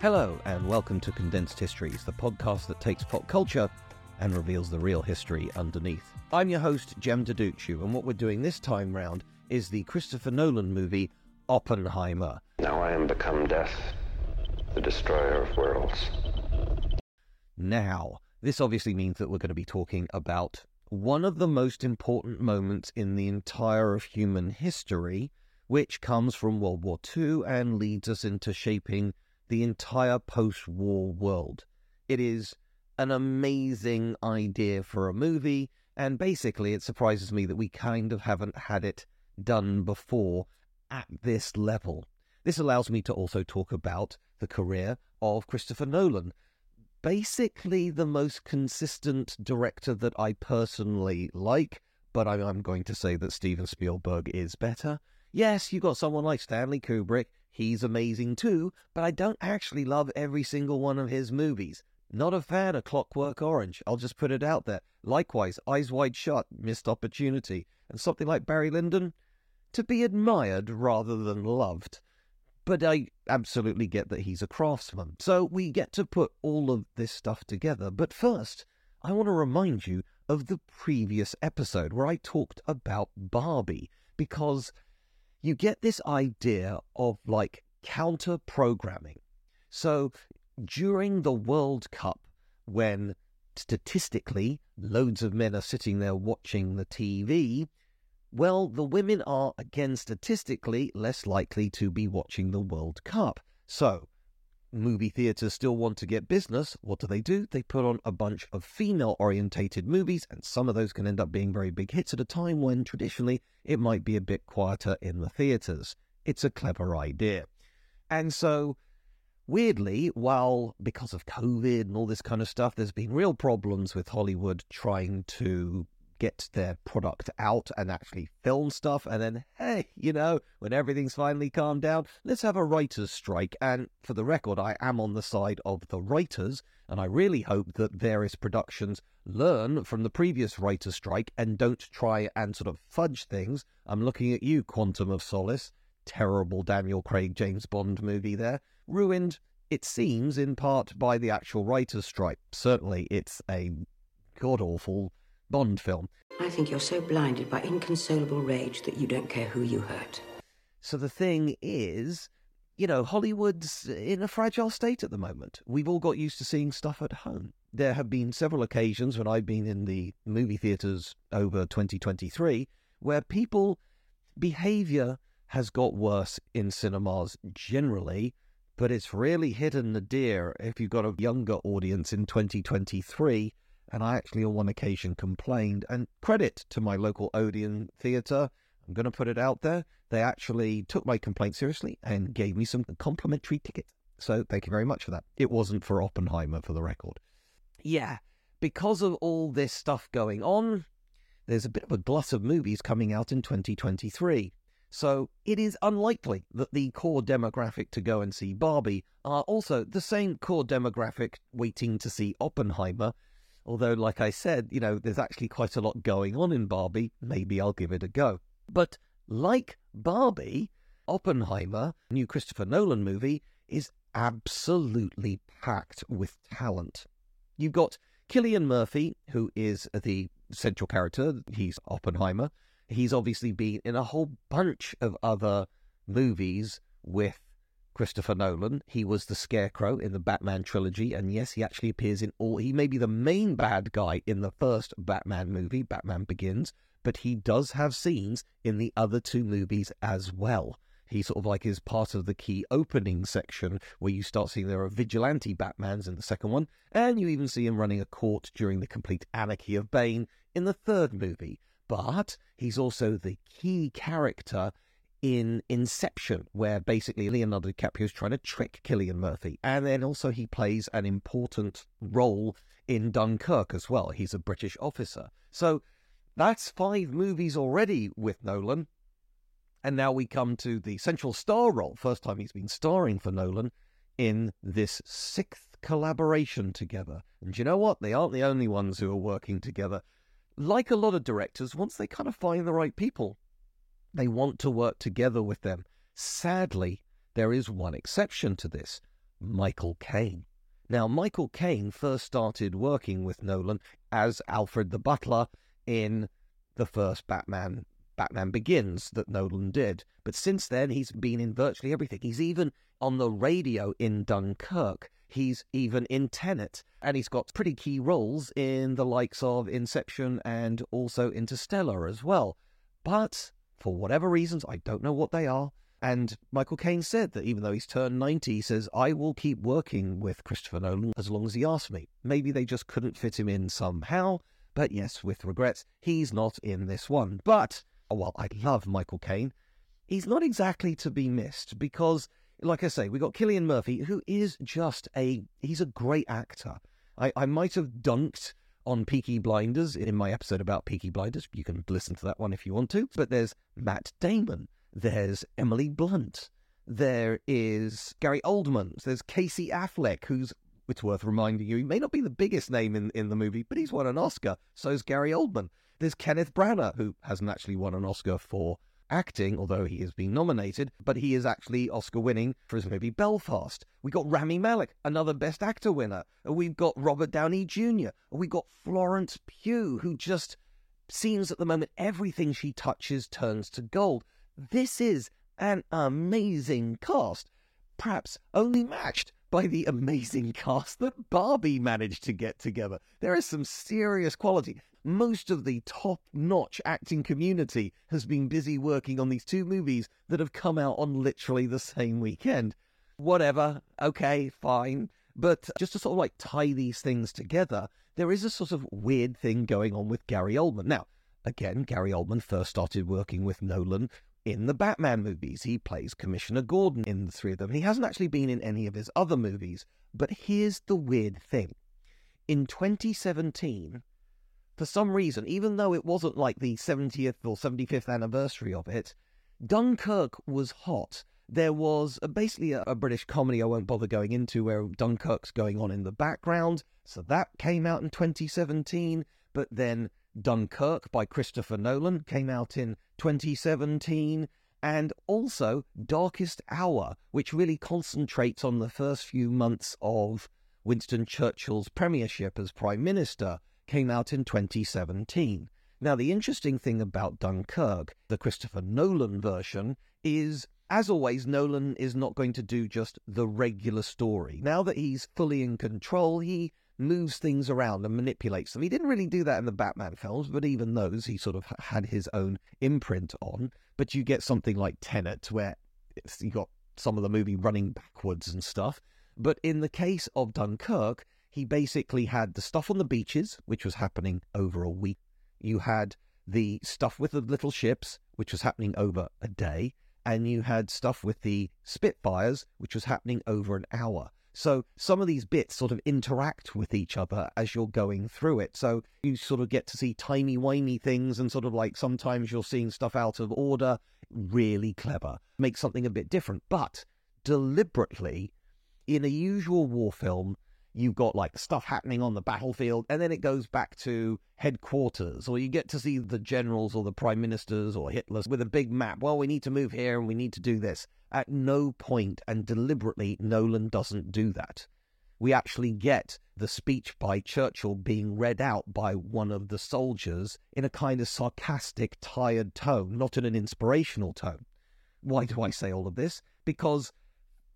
Hello, and welcome to Condensed Histories, the podcast that takes pop culture and reveals the real history underneath. I'm your host, Jem Duducu, and what we're doing this time round is the Christopher Nolan movie Oppenheimer. Now I am become death, the destroyer of worlds. Now, this obviously means that we're going to be talking about one of the most important moments in the entire of human history, which comes from World War II and leads us into shaping the entire post war world. It is an amazing idea for a movie, and basically, it surprises me that we kind of haven't had it done before at this level. This allows me to also talk about the career of Christopher Nolan. Basically, the most consistent director that I personally like, but I'm going to say that Steven Spielberg is better. Yes, you've got someone like Stanley Kubrick, He's amazing too, but I don't actually love every single one of his movies. Not a fan of Clockwork Orange, I'll just put it out there. Likewise, Eyes Wide Shut, Missed Opportunity, and something like Barry Lyndon, to be admired rather than loved. But I absolutely get that he's a craftsman, so we get to put all of this stuff together. But first, I want to remind you of the previous episode where I talked about Barbie, because you get this idea of like counter programming. So during the World Cup, when statistically loads of men are sitting there watching the TV, well, the women are again statistically less likely to be watching the World Cup. So movie theaters still want to get business, what do they do? They put on a bunch of female orientated movies, and some of those can end up being very big hits at a time when traditionally it might be a bit quieter in the theaters. It's a clever idea. And so, weirdly, while because of COVID and all this kind of stuff, there's been real problems with Hollywood trying to get their product out and actually film stuff. And then, hey, you know, when everything's finally calmed down, let's have a writer's strike. And for the record, I am on the side of the writers. And I really hope that various productions learn from the previous writer's strike and don't try and sort of fudge things. I'm looking at you, Quantum of Solace. Terrible Daniel Craig James Bond movie there. Ruined, it seems, in part by the actual writer's strike. Certainly, it's a god awful Bond film. I think you're so blinded by inconsolable rage that you don't care who you hurt. So the thing is, you know, Hollywood's in a fragile state at the moment. We've all got used to seeing stuff at home. There have been several occasions when I've been in the movie theaters over 2023 where people behavior has got worse in cinemas generally, but it's really hidden the deer if you've got a younger audience in 2023 and I actually on one occasion complained. And credit to my local Odeon theatre, I'm going to put it out there. They actually took my complaint seriously and gave me some complimentary tickets. So thank you very much for that. It wasn't for Oppenheimer, for the record. Yeah, because of all this stuff going on, there's a bit of a glut of movies coming out in 2023. So it is unlikely that the core demographic to go and see Barbie are also the same core demographic waiting to see Oppenheimer Although, like I said, you know, there's actually quite a lot going on in Barbie. Maybe I'll give it a go. But like Barbie, Oppenheimer, new Christopher Nolan movie, is absolutely packed with talent. You've got Cillian Murphy, who is the central character. He's Oppenheimer. He's obviously been in a whole bunch of other movies with Christopher Nolan. He was the Scarecrow in the Batman trilogy, and yes, he actually appears in all. He may be the main bad guy in the first Batman movie, Batman Begins, but he does have scenes in the other two movies as well. He sort of like is part of the key opening section where you start seeing there are vigilante Batmans in the second one, and you even see him running a court during the complete anarchy of Bane in the third movie. But he's also the key character in Inception, where basically Leonardo DiCaprio is trying to trick Cillian Murphy. And then also he plays an important role in Dunkirk as well. He's a British officer. So that's five movies already with Nolan. And now we come to the central star role, first time he's been starring for Nolan, in this sixth collaboration together. And you know what? They aren't the only ones who are working together. Like a lot of directors, once they kind of find the right people, they want to work together with them. Sadly, there is one exception to this Michael Caine. Now, Michael Caine first started working with Nolan as Alfred the Butler in the first Batman Batman Begins that Nolan did. But since then, he's been in virtually everything. He's even on the radio in Dunkirk. He's even in Tenet. And he's got pretty key roles in the likes of Inception and also Interstellar as well. But for whatever reasons, I don't know what they are. And Michael Caine said that even though he's turned 90, he says, I will keep working with Christopher Nolan as long as he asks me. Maybe they just couldn't fit him in somehow. But yes, with regrets, he's not in this one. But Oh, well, I love Michael Caine. He's not exactly to be missed because, like I say, we got Cillian Murphy, who is just a he's a great actor. I, I might have dunked on Peaky Blinders in my episode about Peaky Blinders. You can listen to that one if you want to. But there's Matt Damon, there's Emily Blunt, there is Gary Oldman, there's Casey Affleck, who's it's worth reminding you, he may not be the biggest name in, in the movie, but he's won an Oscar. So's Gary Oldman. There's Kenneth Branagh, who hasn't actually won an Oscar for acting, although he has been nominated, but he is actually Oscar winning for his movie Belfast. We got Rami Malek, another Best Actor winner. We've got Robert Downey Jr. We've got Florence Pugh, who just seems at the moment everything she touches turns to gold. This is an amazing cast, perhaps only matched by the amazing cast that Barbie managed to get together. There is some serious quality most of the top notch acting community has been busy working on these two movies that have come out on literally the same weekend. Whatever, okay, fine. But just to sort of like tie these things together, there is a sort of weird thing going on with Gary Oldman. Now, again, Gary Oldman first started working with Nolan in the Batman movies. He plays Commissioner Gordon in the three of them. He hasn't actually been in any of his other movies. But here's the weird thing. In 2017, for some reason, even though it wasn't like the 70th or 75th anniversary of it, Dunkirk was hot. There was a, basically a, a, British comedy I won't bother going into where Dunkirk's going on in the background. So that came out in 2017. But then Dunkirk by Christopher Nolan came out in 2017. And also Darkest Hour, which really concentrates on the first few months of Winston Churchill's premiership as Prime Minister came out in 2017. Now, the interesting thing about Dunkirk, the Christopher Nolan version, is as always, Nolan is not going to do just the regular story. Now that he's fully in control, he moves things around and manipulates them. He didn't really do that in the Batman films, but even those he sort of had his own imprint on. But you get something like Tenet, where you got some of the movie running backwards and stuff. But in the case of Dunkirk, he basically had the stuff on the beaches, which was happening over a week. You had the stuff with the little ships, which was happening over a day. And you had stuff with the Spitfires, which was happening over an hour. So some of these bits sort of interact with each other as you're going through it. So you sort of get to see timey-wimey things and sort of like sometimes you're seeing stuff out of order. Really clever. Make something a bit different. But deliberately, in a usual war film, you've got like stuff happening on the battlefield, and then it goes back to headquarters, or you get to see the generals or the prime ministers or Hitlers with a big map. Well, we need to move here and we need to do this. At no point and deliberately, Nolan doesn't do that. We actually get the speech by Churchill being read out by one of the soldiers in a kind of sarcastic, tired tone, not in an inspirational tone. Why do I say all of this? Because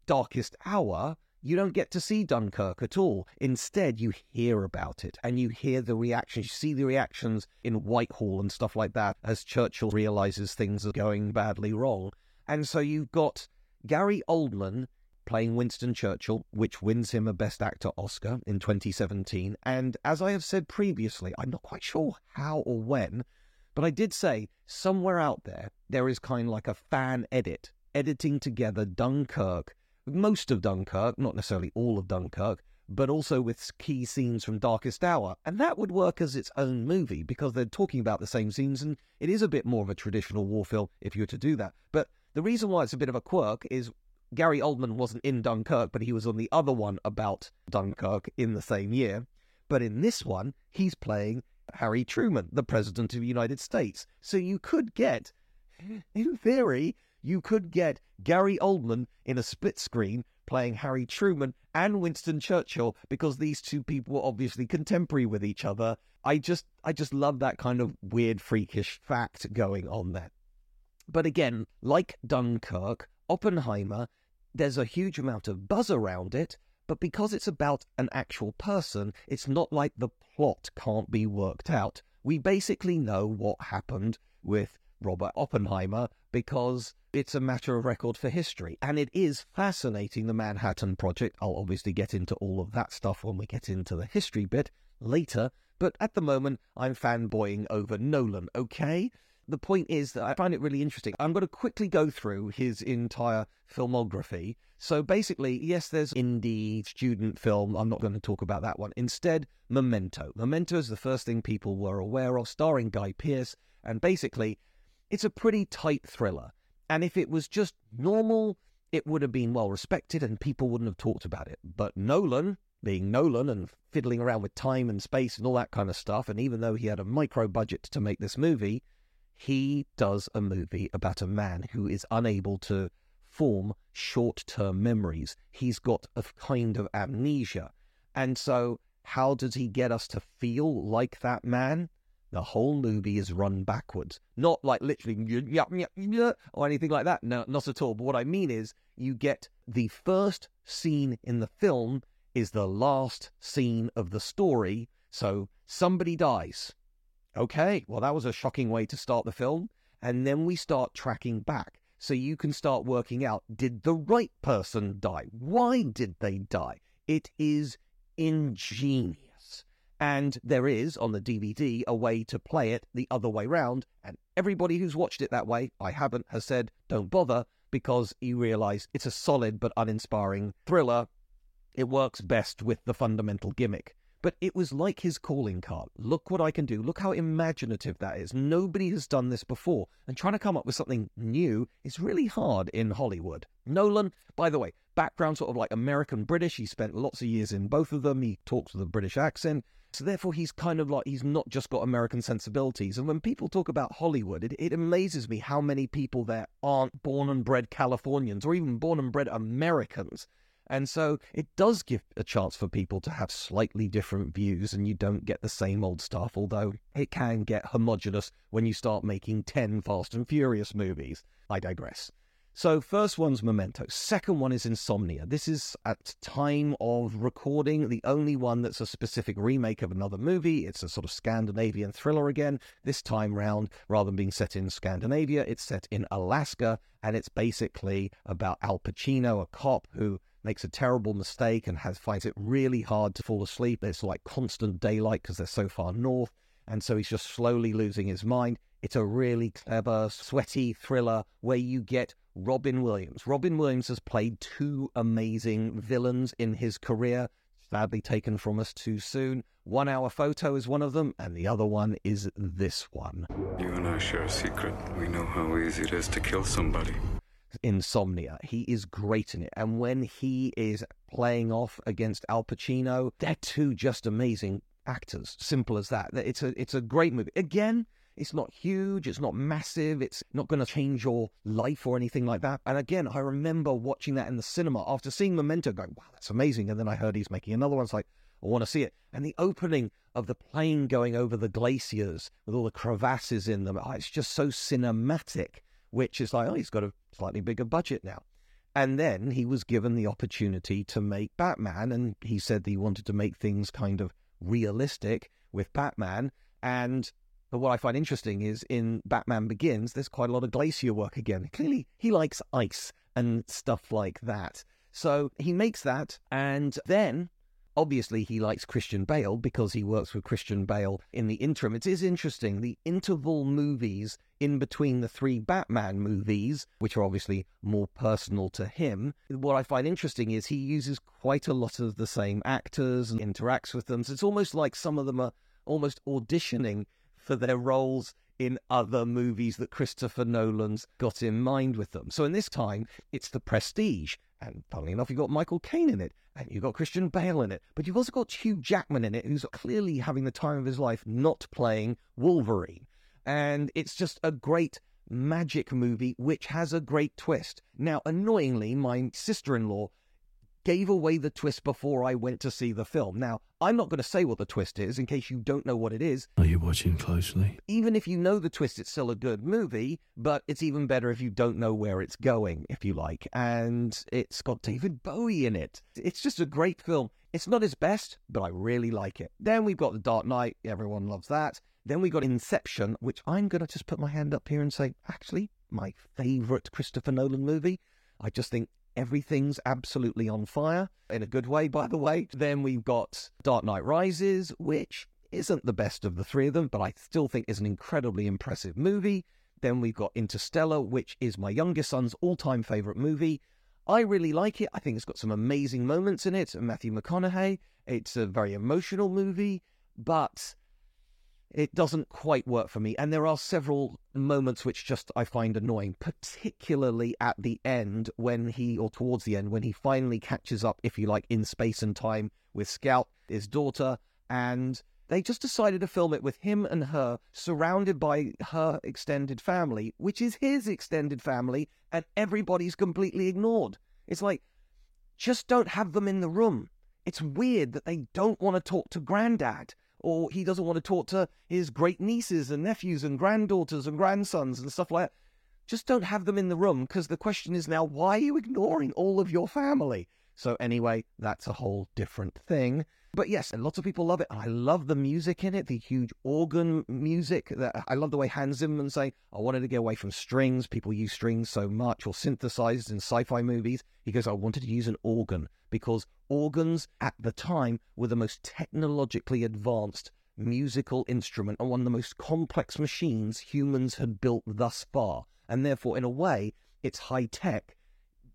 Darkest Hour you don't get to see Dunkirk at all. Instead, you hear about it and you hear the reactions. You see the reactions in Whitehall and stuff like that as Churchill realizes things are going badly wrong. And so you've got Gary Oldman playing Winston Churchill, which wins him a Best Actor Oscar in 2017. And as I have said previously, I'm not quite sure how or when, but I did say somewhere out there, there is kind of like a fan edit editing together Dunkirk most of Dunkirk, not necessarily all of Dunkirk, but also with key scenes from Darkest Hour. And that would work as its own movie because they're talking about the same scenes and it is a bit more of a traditional war film if you were to do that. But the reason why it's a bit of a quirk is Gary Oldman wasn't in Dunkirk, but he was on the other one about Dunkirk in the same year. But in this one, he's playing Harry Truman, the President of the United States. So you could get, in theory, you could get Gary Oldman in a split screen playing Harry Truman and Winston Churchill because these two people were obviously contemporary with each other. I just I just love that kind of weird freakish fact going on there. But again, like Dunkirk, Oppenheimer, there's a huge amount of buzz around it, but because it's about an actual person, it's not like the plot can't be worked out. We basically know what happened with Robert Oppenheimer because it's a matter of record for history. And it is fascinating, the Manhattan Project. I'll obviously get into all of that stuff when we get into the history bit later. But at the moment, I'm fanboying over Nolan, okay? The point is that I find it really interesting. I'm going to quickly go through his entire filmography. So basically, yes, there's indie student film. I'm not going to talk about that one. Instead, Memento. Memento is the first thing people were aware of, starring Guy Pearce. And basically, it's a pretty tight thriller. And if it was just normal, it would have been well respected and people wouldn't have talked about it. But Nolan, being Nolan and fiddling around with time and space and all that kind of stuff, and even though he had a micro budget to make this movie, he does a movie about a man who is unable to form short term memories. He's got a kind of amnesia. And so, how does he get us to feel like that man? The whole movie is run backwards. Not like literally or anything like that. No, not at all. But what I mean is you get the first scene in the film is the last scene of the story. So somebody dies. Okay, well, that was a shocking way to start the film. And then we start tracking back. So you can start working out did the right person die? Why did they die? It is ingenious. And there is on the DVD a way to play it the other way round. And everybody who's watched it that way, I haven't, has said, don't bother because you realize it's a solid but uninspiring thriller. It works best with the fundamental gimmick. But it was like his calling card. Look what I can do. Look how imaginative that is. Nobody has done this before. And trying to come up with something new is really hard in Hollywood. Nolan, by the way, background sort of like American British. He spent lots of years in both of them. He talks with a British accent. So therefore, he's kind of like, he's not just got American sensibilities. And when people talk about Hollywood, it, it amazes me how many people there aren't born and bred Californians or even born and bred Americans. And so it does give a chance for people to have slightly different views, and you don't get the same old stuff, although it can get homogenous when you start making 10 Fast and Furious movies. I digress. So, first one's Memento. Second one is Insomnia. This is at time of recording the only one that's a specific remake of another movie. It's a sort of Scandinavian thriller again. This time round, rather than being set in Scandinavia, it's set in Alaska, and it's basically about Al Pacino, a cop who makes a terrible mistake and has finds it really hard to fall asleep. It's like constant daylight because they're so far north, and so he's just slowly losing his mind. It's a really clever, sweaty thriller where you get Robin Williams. Robin Williams has played two amazing villains in his career, sadly taken from us too soon. One Hour Photo is one of them, and the other one is this one. You and I share a secret. We know how easy it is to kill somebody. Insomnia. He is great in it. And when he is playing off against Al Pacino, they're two just amazing actors. Simple as that. It's a it's a great movie. Again, it's not huge, it's not massive, it's not going to change your life or anything like that. And again, I remember watching that in the cinema after seeing Memento going, wow, that's amazing. And then I heard he's making another one. It's like, I want to see it. And the opening of the plane going over the glaciers with all the crevasses in them, oh, it's just so cinematic, which is like, oh, he's got a slightly bigger budget now. And then he was given the opportunity to make Batman, and he said that he wanted to make things kind of realistic with Batman. And what I find interesting is in Batman Begins, there's quite a lot of glacier work again. Clearly, he likes ice and stuff like that. So he makes that, and then Obviously, he likes Christian Bale because he works with Christian Bale in the interim. It is interesting. The interval movies in between the three Batman movies, which are obviously more personal to him, what I find interesting is he uses quite a lot of the same actors and interacts with them. So it's almost like some of them are almost auditioning for their roles in other movies that Christopher Nolan's got in mind with them. So in this time, it's The Prestige. And funnily enough, you've got Michael Caine in it, and you've got Christian Bale in it, but you've also got Hugh Jackman in it, who's clearly having the time of his life not playing Wolverine. And it's just a great magic movie which has a great twist. Now, annoyingly, my sister in law gave away the twist before I went to see the film. Now, I'm not going to say what the twist is in case you don't know what it is. Are you watching closely? Even if you know the twist, it's still a good movie, but it's even better if you don't know where it's going, if you like. And it's got David Bowie in it. It's just a great film. It's not his best, but I really like it. Then we've got The Dark Knight. Everyone loves that. Then we got Inception, which I'm going to just put my hand up here and say, actually, my favourite Christopher Nolan movie. I just think everything's absolutely on fire in a good way, by the way. Then we've got Dark Knight Rises, which isn't the best of the three of them, but I still think is an incredibly impressive movie. Then we've got Interstellar, which is my youngest son's all time favorite movie. I really like it. I think it's got some amazing moments in it. Matthew McConaughey. It's a very emotional movie, but it doesn't quite work for me. And there are several moments which just I find annoying, particularly at the end when he, or towards the end, when he finally catches up, if you like, in space and time with Scout, his daughter, and they just decided to film it with him and her surrounded by her extended family, which is his extended family, and everybody's completely ignored. It's like, just don't have them in the room. It's weird that they don't want to talk to granddad or he doesn't want to talk to his great nieces and nephews and granddaughters and grandsons and stuff like that. Just don't have them in the room because the question is now, why are you ignoring all of your family? So, anyway, that's a whole different thing. But yes, and lots of people love it. I love the music in it, the huge organ music. That I love the way Hans Zimmerman saying, I wanted to get away from strings. People use strings so much or synthesized in sci-fi movies. He goes, I wanted to use an organ because organs at the time were the most technologically advanced musical instrument and one of the most complex machines humans had built thus far. And therefore, in a way, it's high tech,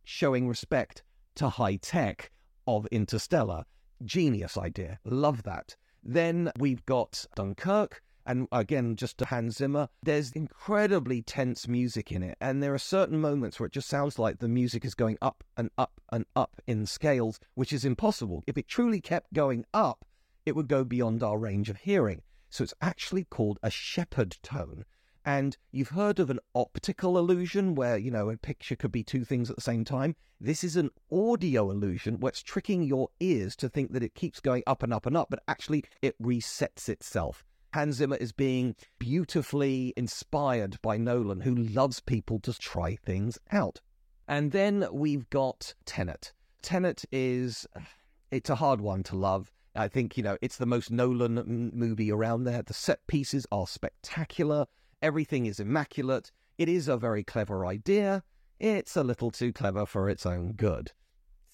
showing respect to high tech of Interstellar genius idea. Love that. Then we've got Dunkirk. And again, just Hans Zimmer, there's incredibly tense music in it. And there are certain moments where it just sounds like the music is going up and up and up in scales, which is impossible. If it truly kept going up, it would go beyond our range of hearing. So it's actually called a Shepard tone. And you've heard of an optical illusion where, you know, a picture could be two things at the same time. This is an audio illusion where it's tricking your ears to think that it keeps going up and up and up, but actually it resets itself. Hans Zimmer is being beautifully inspired by Nolan, who loves people to try things out. And then we've got Tenet. Tenet is, it's a hard one to love. I think, you know, it's the most Nolan movie around there. The set pieces are spectacular. Everything is immaculate. It is a very clever idea. It's a little too clever for its own good.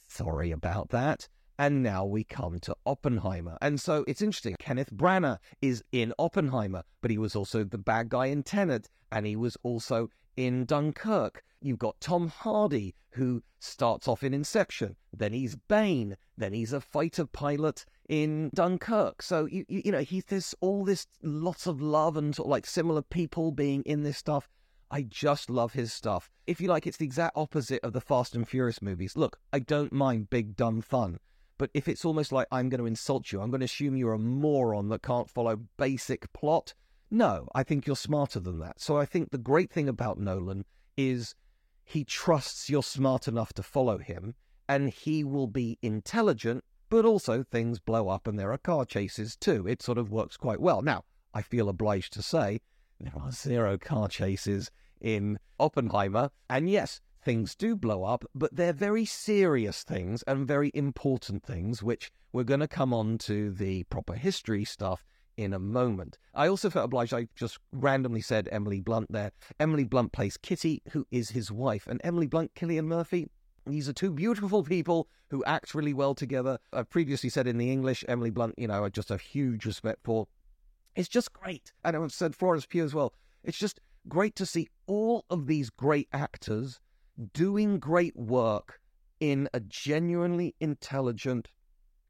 Sorry about that. And now we come to Oppenheimer. And so it's interesting. Kenneth Branagh is in Oppenheimer, but he was also the bad guy in Tenet, and he was also in Dunkirk. You've got Tom Hardy, who starts off in Inception, then he's Bane, then he's a fighter pilot in Dunkirk. So you you, you know he there's all this lots of love and sort of like similar people being in this stuff. I just love his stuff. If you like, it's the exact opposite of the Fast and Furious movies. Look, I don't mind big, dumb fun. But if it's almost like I'm going to insult you, I'm going to assume you're a moron that can't follow basic plot, no, I think you're smarter than that. So I think the great thing about Nolan is he trusts you're smart enough to follow him and he will be intelligent, but also things blow up and there are car chases too. It sort of works quite well. Now, I feel obliged to say there are zero car chases in Oppenheimer. And yes, things do blow up, but they're very serious things and very important things, which we're going to come on to the proper history stuff in a moment. I also felt obliged, I just randomly said Emily Blunt there. Emily Blunt plays Kitty, who is his wife, and Emily Blunt, Cillian Murphy. These are two beautiful people who act really well together. I've previously said in the English, Emily Blunt, you know, I just have huge respect for. It's just great. And I've said Florence Pugh as well. It's just great to see all of these great actors doing great work in a genuinely intelligent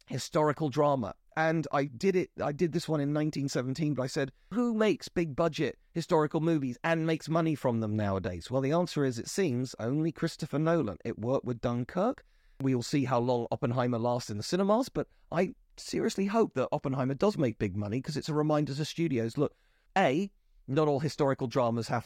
historical drama and I did it. I did this one in 1917, but I said, who makes big budget historical movies and makes money from them nowadays? Well, the answer is, it seems, only Christopher Nolan. It worked with Dunkirk. We'll see how long Oppenheimer lasts in the cinemas, but I seriously hope that Oppenheimer does make big money because it's a reminder to studios look, A, not all historical dramas have.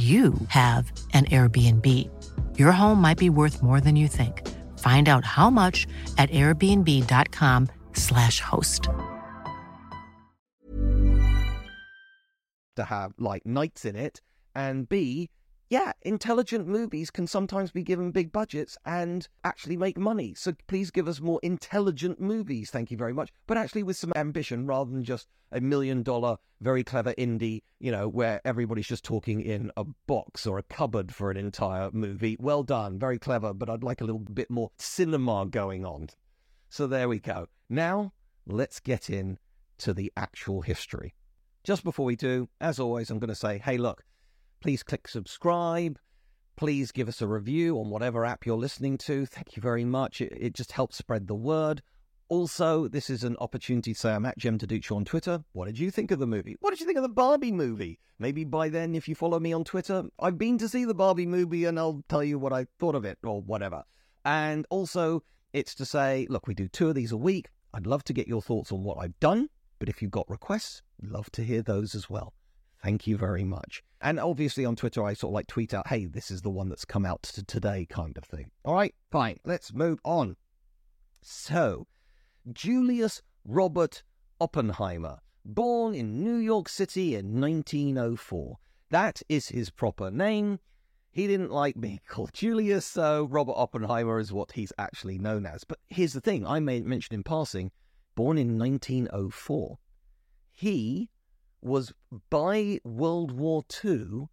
you have an Airbnb. Your home might be worth more than you think. Find out how much at airbnb.com/slash host. To have like knights in it, and B, yeah, intelligent movies can sometimes be given big budgets and actually make money. So please give us more intelligent movies. Thank you very much. But actually with some ambition rather than just a million dollar, very clever indie, you know, where everybody's just talking in a box or a cupboard for an entire movie. Well done. Very clever. But I'd like a little bit more cinema going on. So there we go. Now let's get in to the actual history. Just before we do, as always, I'm going to say, hey, look, Please click subscribe. Please give us a review on whatever app you're listening to. Thank you very much. It, it just helps spread the word. Also, this is an opportunity to say I'm at Jem Duducu on Twitter. What did you think of the movie? What did you think of the Barbie movie? Maybe by then, if you follow me on Twitter, I've been to see the Barbie movie and I'll tell you what I thought of it or whatever. And also, it's to say, look, we do two of these a week. I'd love to get your thoughts on what I've done, but if you've got requests, love to hear those as well. Thank you very much. And obviously on Twitter, I sort of like tweet out, hey, this is the one that's come out today, kind of thing. All right, fine. Let's move on. So, Julius Robert Oppenheimer, born in New York City in 1904. That is his proper name. He didn't like being called Julius, so Robert Oppenheimer is what he's actually known as. But here's the thing I may mention in passing born in 1904. He was by World War II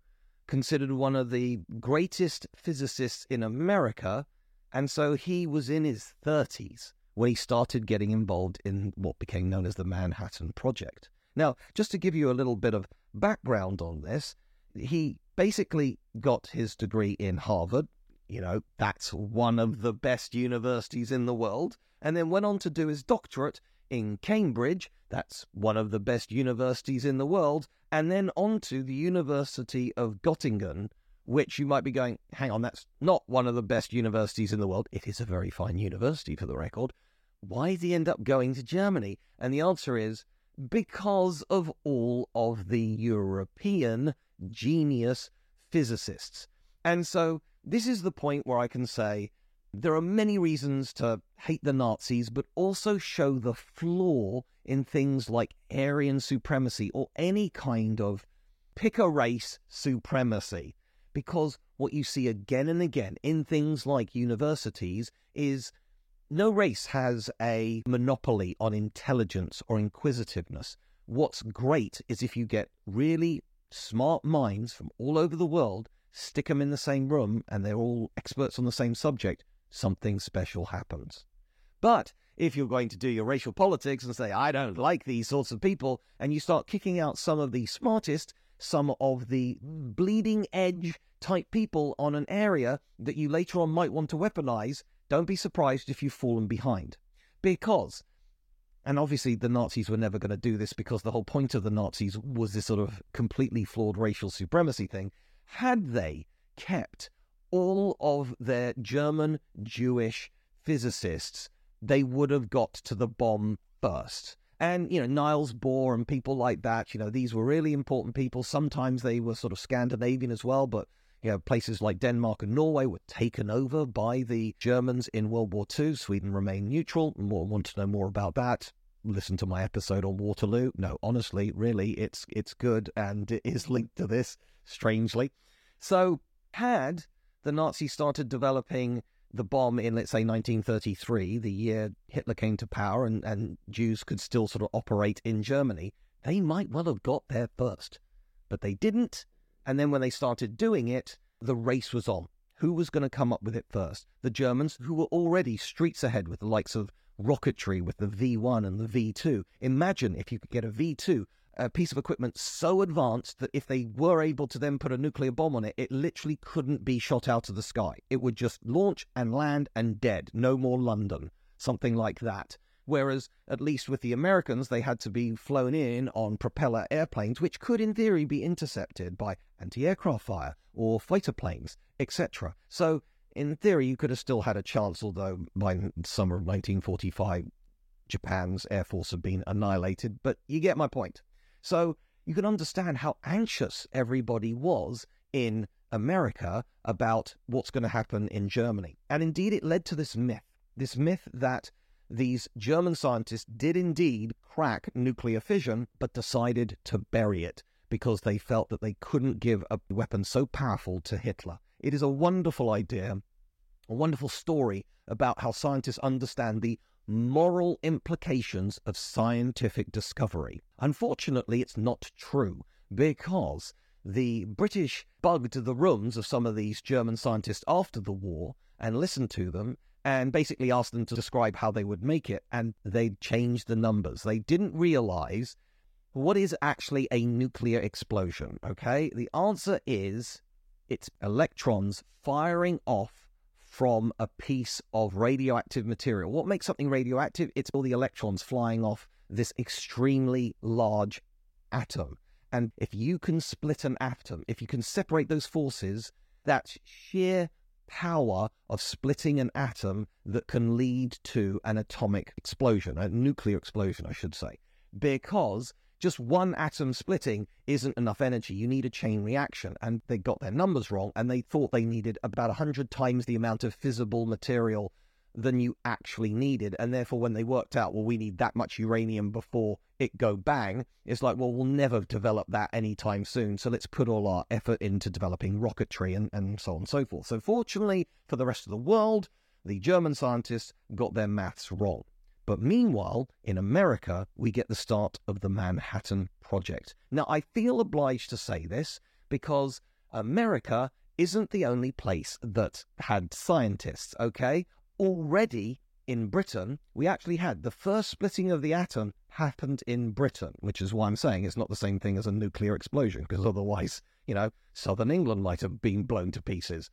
considered one of the greatest physicists in America. And so he was in his 30s when he started getting involved in what became known as the Manhattan Project. Now, just to give you a little bit of background on this, he basically got his degree in Harvard. You know, that's one of the best universities in the world. And then went on to do his doctorate in Cambridge. That's one of the best universities in the world. And then on to the University of Göttingen, which you might be going, hang on, that's not one of the best universities in the world. It is a very fine university for the record. Why did he end up going to Germany? And the answer is because of all of the European genius physicists. And so this is the point where I can say there are many reasons to hate the Nazis, but also show the flaw in things like Aryan supremacy or any kind of pick a race supremacy. Because what you see again and again in things like universities is no race has a monopoly on intelligence or inquisitiveness. What's great is if you get really smart minds from all over the world, stick them in the same room, and they're all experts on the same subject, something special happens. But if you're going to do your racial politics and say, I don't like these sorts of people, and you start kicking out some of the smartest, some of the bleeding edge type people on an area that you later on might want to weaponize, don't be surprised if you've fallen behind. Because, and obviously the Nazis were never going to do this because the whole point of the Nazis was this sort of completely flawed racial supremacy thing. Had they kept all of their German Jewish physicists, they would have got to the bomb first. And, you know, Niels Bohr and people like that, you know, these were really important people. Sometimes they were sort of Scandinavian as well, but you know, places like Denmark and Norway were taken over by the Germans in World War II. Sweden remained neutral. More, want to know more about that? Listen to my episode on Waterloo. No, honestly, really, it's it's good and it is linked to this. Strangely, so had the Nazis started developing the bomb in, let's say, 1933, the year Hitler came to power and, and Jews could still sort of operate in Germany, they might well have got there first. But they didn't. And then when they started doing it, the race was on. Who was going to come up with it first? The Germans, who were already streets ahead with the likes of rocketry with the V1 and the V2. Imagine if you could get a V2, a piece of equipment so advanced that if they were able to then put a nuclear bomb on it, it literally couldn't be shot out of the sky. It would just launch and land and dead. No more London. Something like that. Whereas, at least with the Americans, they had to be flown in on propeller airplanes, which could, in theory, be intercepted by anti aircraft fire or fighter planes, etc. So, in theory, you could have still had a chance, although by summer of 1945, Japan's air force had been annihilated. But you get my point. So, you can understand how anxious everybody was in America about what's going to happen in Germany. And indeed, it led to this myth this myth that these German scientists did indeed crack nuclear fission, but decided to bury it because they felt that they couldn't give a weapon so powerful to Hitler. It is a wonderful idea, a wonderful story about how scientists understand the moral implications of scientific discovery. Unfortunately, it's not true because the British bugged the rooms of some of these German scientists after the war and listened to them and basically asked them to describe how they would make it, and they changed the numbers. They didn't realize what is actually a nuclear explosion, okay? The answer is it's electrons firing off from a piece of radioactive material. What makes something radioactive? It's all the electrons flying off this extremely large atom. And if you can split an atom, if you can separate those forces, that sheer power of splitting an atom that can lead to an atomic explosion, a nuclear explosion, I should say. Because just one atom splitting isn't enough energy. You need a chain reaction. And they got their numbers wrong and they thought they needed about 100 times the amount of fissible material than you actually needed. And therefore, when they worked out, well, we need that much uranium before it go bang, it's like, well, we'll never develop that anytime soon. So let's put all our effort into developing rocketry and, and so on and so forth. So, fortunately for the rest of the world, the German scientists got their maths wrong. But meanwhile, in America, we get the start of the Manhattan Project. Now, I feel obliged to say this because America isn't the only place that had scientists, okay? Already in Britain, we actually had the first splitting of the atom happened in Britain, which is why I'm saying it's not the same thing as a nuclear explosion, because otherwise, you know, southern England might have been blown to pieces.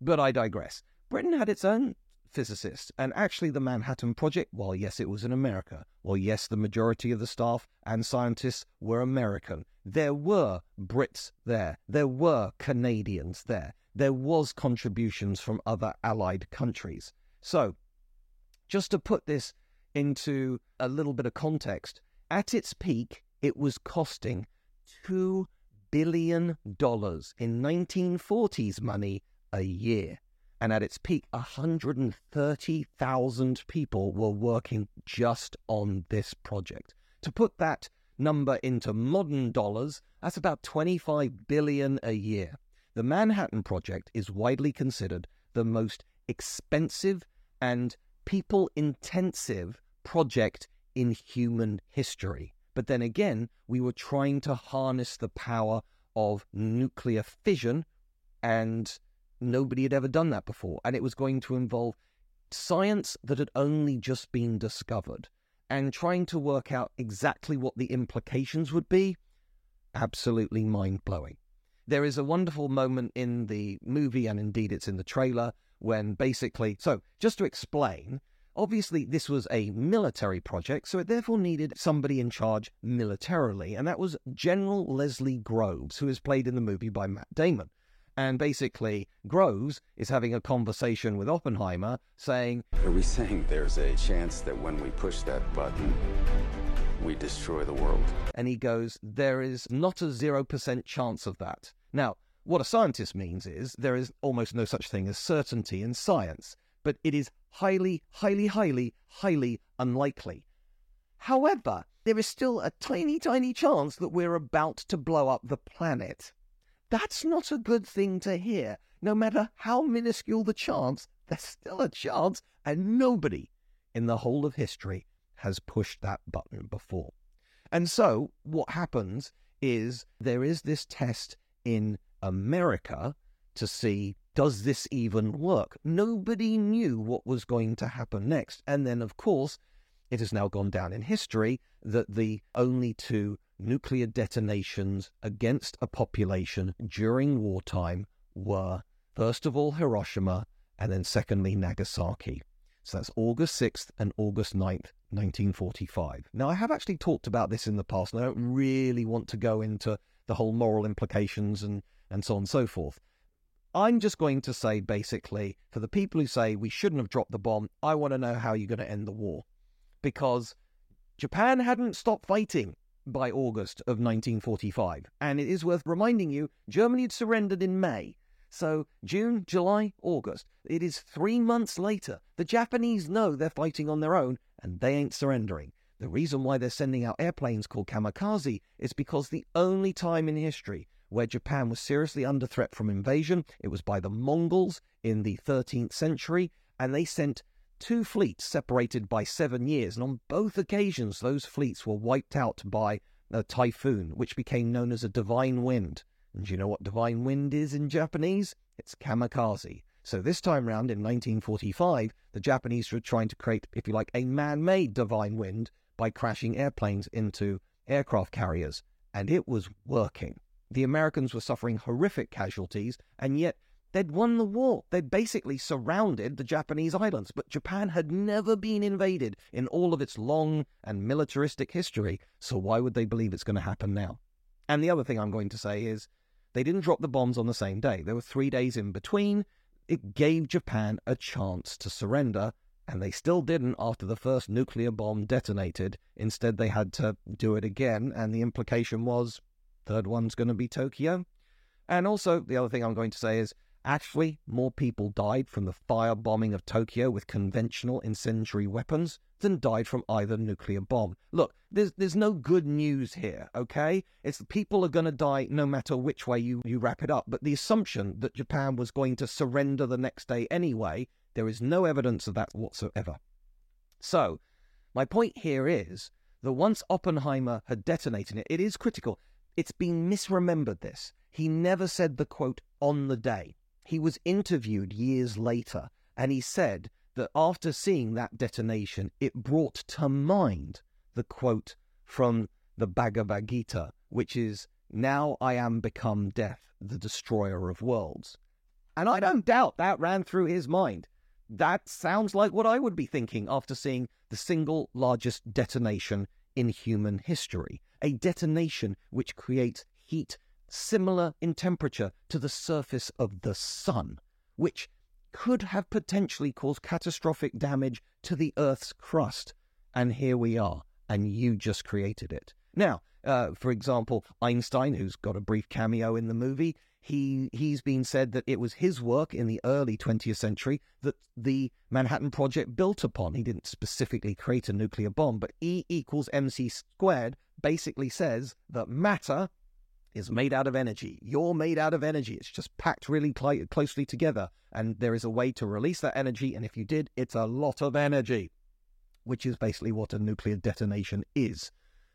But I digress. Britain had its own physicists, and actually the Manhattan Project, while yes, it was in America, while yes, the majority of the staff and scientists were American, there were Brits there, there were Canadians there, there was contributions from other allied countries. So just to put this into a little bit of context, at its peak, it was costing $2 billion in 1940s money a year. And at its peak, 130,000 people were working just on this project. To put that number into modern dollars, that's about 25 billion a year. The Manhattan Project is widely considered the most expensive and people intensive project in human history. But then again, we were trying to harness the power of nuclear fission, and nobody had ever done that before. And it was going to involve science that had only just been discovered and trying to work out exactly what the implications would be. Absolutely mind blowing. There is a wonderful moment in the movie, and indeed it's in the trailer, when basically, so just to explain, obviously this was a military project, so it therefore needed somebody in charge militarily, and that was General Leslie Groves, who is played in the movie by Matt Damon. And basically, Groves is having a conversation with Oppenheimer saying, Are we saying there's a chance that when we push that button, we destroy the world? And he goes, There is not a 0% chance of that. Now, what a scientist means is there is almost no such thing as certainty in science, but it is highly, highly, highly, highly unlikely. However, there is still a tiny, tiny chance that we're about to blow up the planet. That's not a good thing to hear. No matter how minuscule the chance, there's still a chance, and nobody in the whole of history has pushed that button before. And so, what happens is there is this test in America to see does this even work? Nobody knew what was going to happen next. And then, of course, it has now gone down in history that the only two nuclear detonations against a population during wartime were, first of all, Hiroshima, and then secondly, Nagasaki. So that's August 6th and August 9th, 1945. Now, I have actually talked about this in the past, and I don't really want to go into the whole moral implications and and so on and so forth. I'm just going to say basically, for the people who say we shouldn't have dropped the bomb, I want to know how you're going to end the war. Because Japan hadn't stopped fighting by August of 1945. And it is worth reminding you, Germany had surrendered in May. So June, July, August. It is three months later. The Japanese know they're fighting on their own and they ain't surrendering. The reason why they're sending out airplanes called kamikaze is because the only time in history where Japan was seriously under threat from invasion. It was by the Mongols in the 13th century, and they sent two fleets separated by seven years. And on both occasions, those fleets were wiped out by a typhoon, which became known as a divine wind. And do you know what divine wind is in Japanese? It's kamikaze. So this time round in 1945, the Japanese were trying to create, if you like, a man made divine wind by crashing airplanes into aircraft carriers. And it was working. The Americans were suffering horrific casualties, and yet they'd won the war. They'd basically surrounded the Japanese islands, but Japan had never been invaded in all of its long and militaristic history, so why would they believe it's going to happen now? And the other thing I'm going to say is they didn't drop the bombs on the same day. There were three days in between. It gave Japan a chance to surrender, and they still didn't after the first nuclear bomb detonated. Instead, they had to do it again, and the implication was Third one's going to be Tokyo. And also, the other thing I'm going to say is actually, more people died from the firebombing of Tokyo with conventional incendiary weapons than died from either nuclear bomb. Look, there's there's no good news here, okay? It's people are going to die no matter which way you, you wrap it up. But the assumption that Japan was going to surrender the next day anyway, there is no evidence of that whatsoever. So, My point here is that once Oppenheimer had detonated it, it is critical. It's been misremembered this. He never said the quote on the day. He was interviewed years later and he said that after seeing that detonation, it brought to mind the quote from the Bhagavad Gita, which is, Now I am become death, the destroyer of worlds. And I don't doubt that ran through his mind. That sounds like what I would be thinking after seeing the single largest detonation in human history. A detonation which creates heat similar in temperature to the surface of the sun, which could have potentially caused catastrophic damage to the Earth's crust. And here we are, and you just created it. Now, uh, for example, Einstein, who's got a brief cameo in the movie, he he's been said that it was his work in the early 20th century that the Manhattan Project built upon. He didn't specifically create a nuclear bomb, but E equals mc squared basically says that matter is made out of energy. You're made out of energy. It's just packed really cl- closely together, and there is a way to release that energy. And if you did, it's a lot of energy, which is basically what a nuclear detonation is.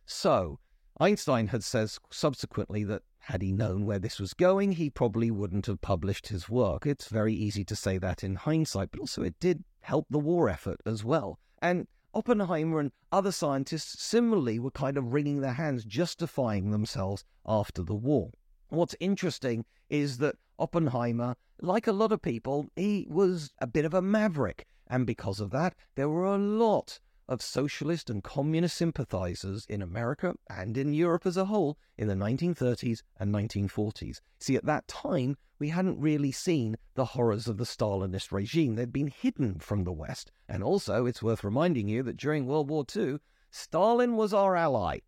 So Einstein had says subsequently that had he known where this was going, he probably wouldn't have published his work. It's very easy to say that in hindsight, but also it did help the war effort as well. And Oppenheimer and other scientists similarly were kind of wringing their hands, justifying themselves after the war. What's interesting is that Oppenheimer, like a lot of people, he was a bit of a maverick. And because of that, there were a lot of socialist and communist sympathizers in America and in Europe as a whole in the 1930s and 1940s. See, at that time, we hadn't really seen the horrors of the Stalinist regime. They'd been hidden from the West. And also, it's worth reminding you that during World War II, Stalin was our ally.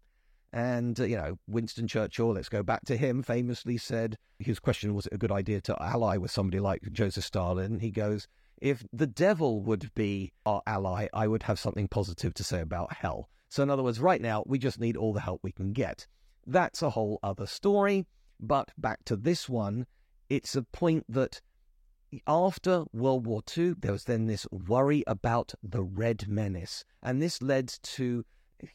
And, uh, you know, Winston Churchill, let's go back to him, famously said, his question was it a good idea to ally with somebody like Joseph Stalin? He goes, if the devil would be our ally, I would have something positive to say about hell. So, in other words, right now, we just need all the help we can get. That's a whole other story. But back to this one, it's a point that after World War II, there was then this worry about the Red Menace. And this led to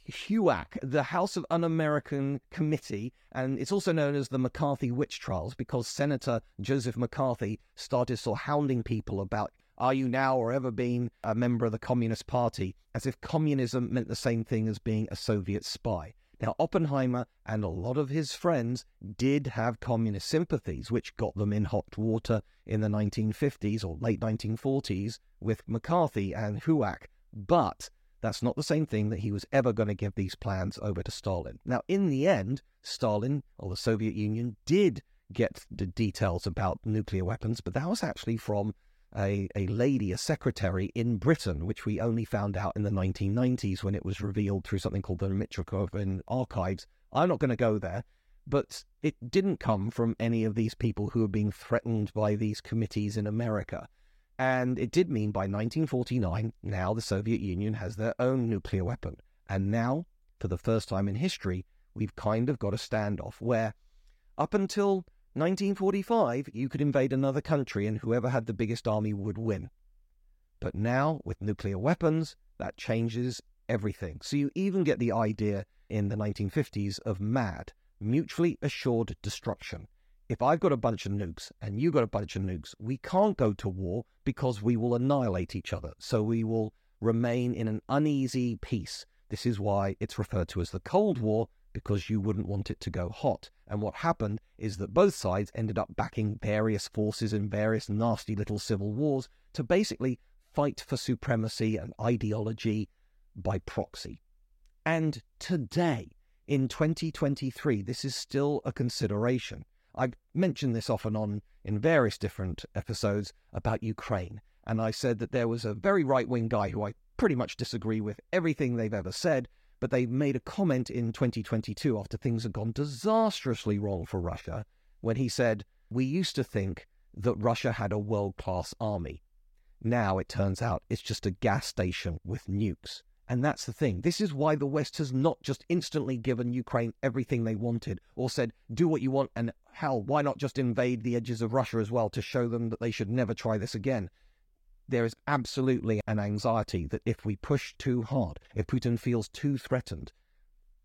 HUAC, the House of Un American Committee, and it's also known as the McCarthy Witch Trials because Senator Joseph McCarthy started sort of hounding people about are you now or ever been a member of the Communist Party, as if communism meant the same thing as being a Soviet spy. Now, Oppenheimer and a lot of his friends did have communist sympathies, which got them in hot water in the 1950s or late 1940s with McCarthy and HUAC. But that's not the same thing that he was ever going to give these plans over to Stalin. Now, in the end, Stalin or the Soviet Union did get the details about nuclear weapons, but that was actually from a, a lady, a secretary in Britain, which we only found out in the 1990s when it was revealed through something called the Mitrokhin archives. I'm not going to go there, but it didn't come from any of these people who are being threatened by these committees in America. And it did mean by 1949, now the Soviet Union has their own nuclear weapon. And now, for the first time in history, we've kind of got a standoff where, up until 1945, you could invade another country and whoever had the biggest army would win. But now, with nuclear weapons, that changes everything. So you even get the idea in the 1950s of MAD, mutually assured destruction. If I've got a bunch of nukes and you have got a bunch of nukes, we can't go to war because we will annihilate each other. So we will remain in an uneasy peace. This is why it's referred to as the Cold War because you wouldn't want it to go hot. And what happened is that both sides ended up backing various forces in various nasty little civil wars to basically fight for supremacy and ideology by proxy. And today, in 2023, this is still a consideration. I've mentioned this off and on in various different episodes about Ukraine, and I said that there was a very right wing guy who I pretty much disagree with everything they've ever said, but they made a comment in 2022 after things had gone disastrously wrong for Russia when he said, We used to think that Russia had a world class army. Now it turns out it's just a gas station with nukes. And that's the thing. This is why the West has not just instantly given Ukraine everything they wanted or said, do what you want, and hell, why not just invade the edges of Russia as well to show them that they should never try this again? There is absolutely an anxiety that if we push too hard, if Putin feels too threatened,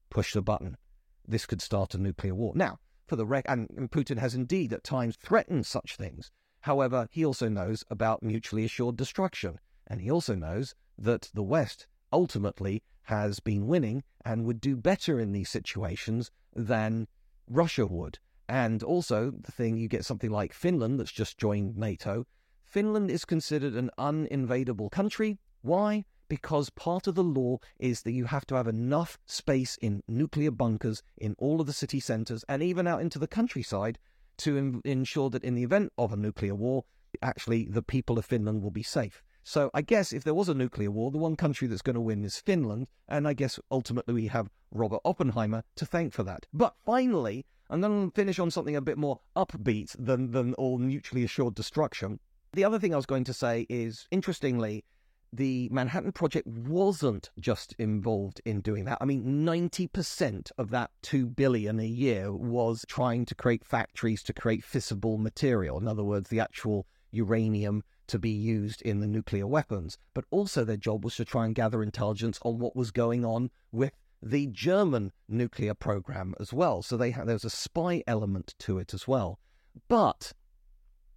push the button. This could start a nuclear war. Now, for the rec, and, and Putin has indeed at times threatened such things. However, he also knows about mutually assured destruction, and he also knows that the West ultimately has been winning and would do better in these situations than Russia would. And also, the thing you get something like Finland that's just joined NATO. Finland is considered an uninvadable country. Why? Because part of the law is that you have to have enough space in nuclear bunkers in all of the city centres and even out into the countryside to ensure that in the event of a nuclear war, actually the people of Finland will be safe. So I guess if there was a nuclear war, the one country that's going to win is Finland, and I guess ultimately we have Robert Oppenheimer to thank for that. But finally, I'm going to finish on something a bit more upbeat than than all mutually assured destruction. The other thing I was going to say is, interestingly, the Manhattan Project wasn't just involved in doing that. I mean, 90% of that 2 billion a year was trying to create factories to create fissile material. In other words, the actual uranium to be used in the nuclear weapons, but also their job was to try and gather intelligence on what was going on with the German nuclear program as well. So they ha- there's a spy element to it as well. But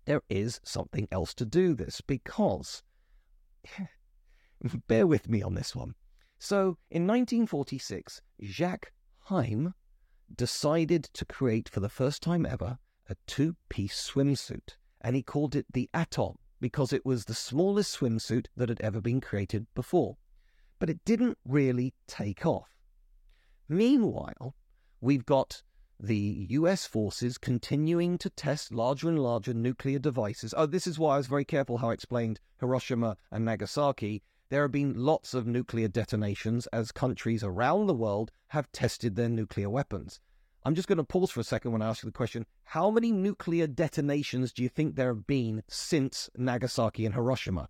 there is something else to do this because bear with me on this one. So in 1946, Jacques Heim decided to create for the first time ever a two-piece swimsuit and he called it the Atom because it was the smallest swimsuit that had ever been created before. But it didn't really take off. Meanwhile, we've got the US forces continuing to test larger and larger nuclear devices. Oh, this is why I was very careful how I explained Hiroshima and Nagasaki. There have been lots of nuclear detonations as countries around the world have tested their nuclear weapons. I'm just going to pause for a second when I ask you the question how many nuclear detonations do you think there have been since Nagasaki and Hiroshima?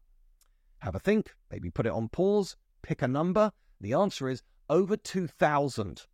Have a think, maybe put it on pause, pick a number. The answer is over 2,000.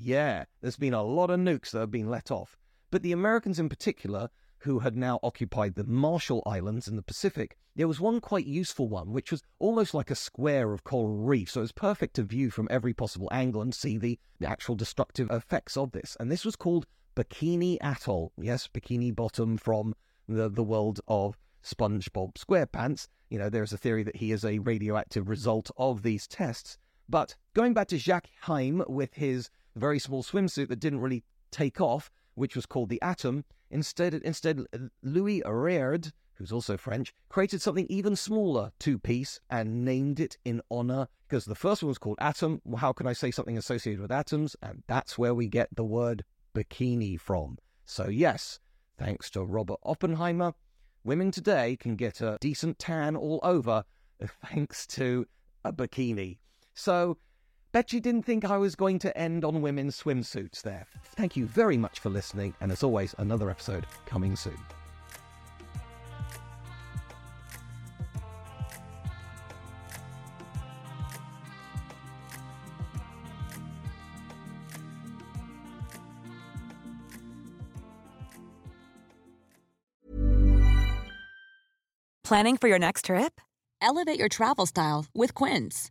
Yeah, there's been a lot of nukes that have been let off. But the Americans in particular who had now occupied the Marshall Islands in the Pacific, there was one quite useful one, which was almost like a square of coral reef. So it was perfect to view from every possible angle and see the, actual destructive effects of this. And this was called Bikini Atoll. Yes, Bikini Bottom from the, the world of SpongeBob SquarePants. You know, there's a theory that he is a radioactive result of these tests. But going back to Jacques Heim with his very small swimsuit that didn't really take off, which was called the Atom, Instead, instead Louis Reard, who's also French, created something even smaller, two piece, and named it in honor because the first one was called Atom. How can I say something associated with atoms? And that's where we get the word bikini from. So, yes, thanks to Robert Oppenheimer, women today can get a decent tan all over thanks to a bikini. So, Bet you didn't think I was going to end on women's swimsuits there. Thank you very much for listening, and as always, another episode coming soon. Planning for your next trip? Elevate your travel style with Quince.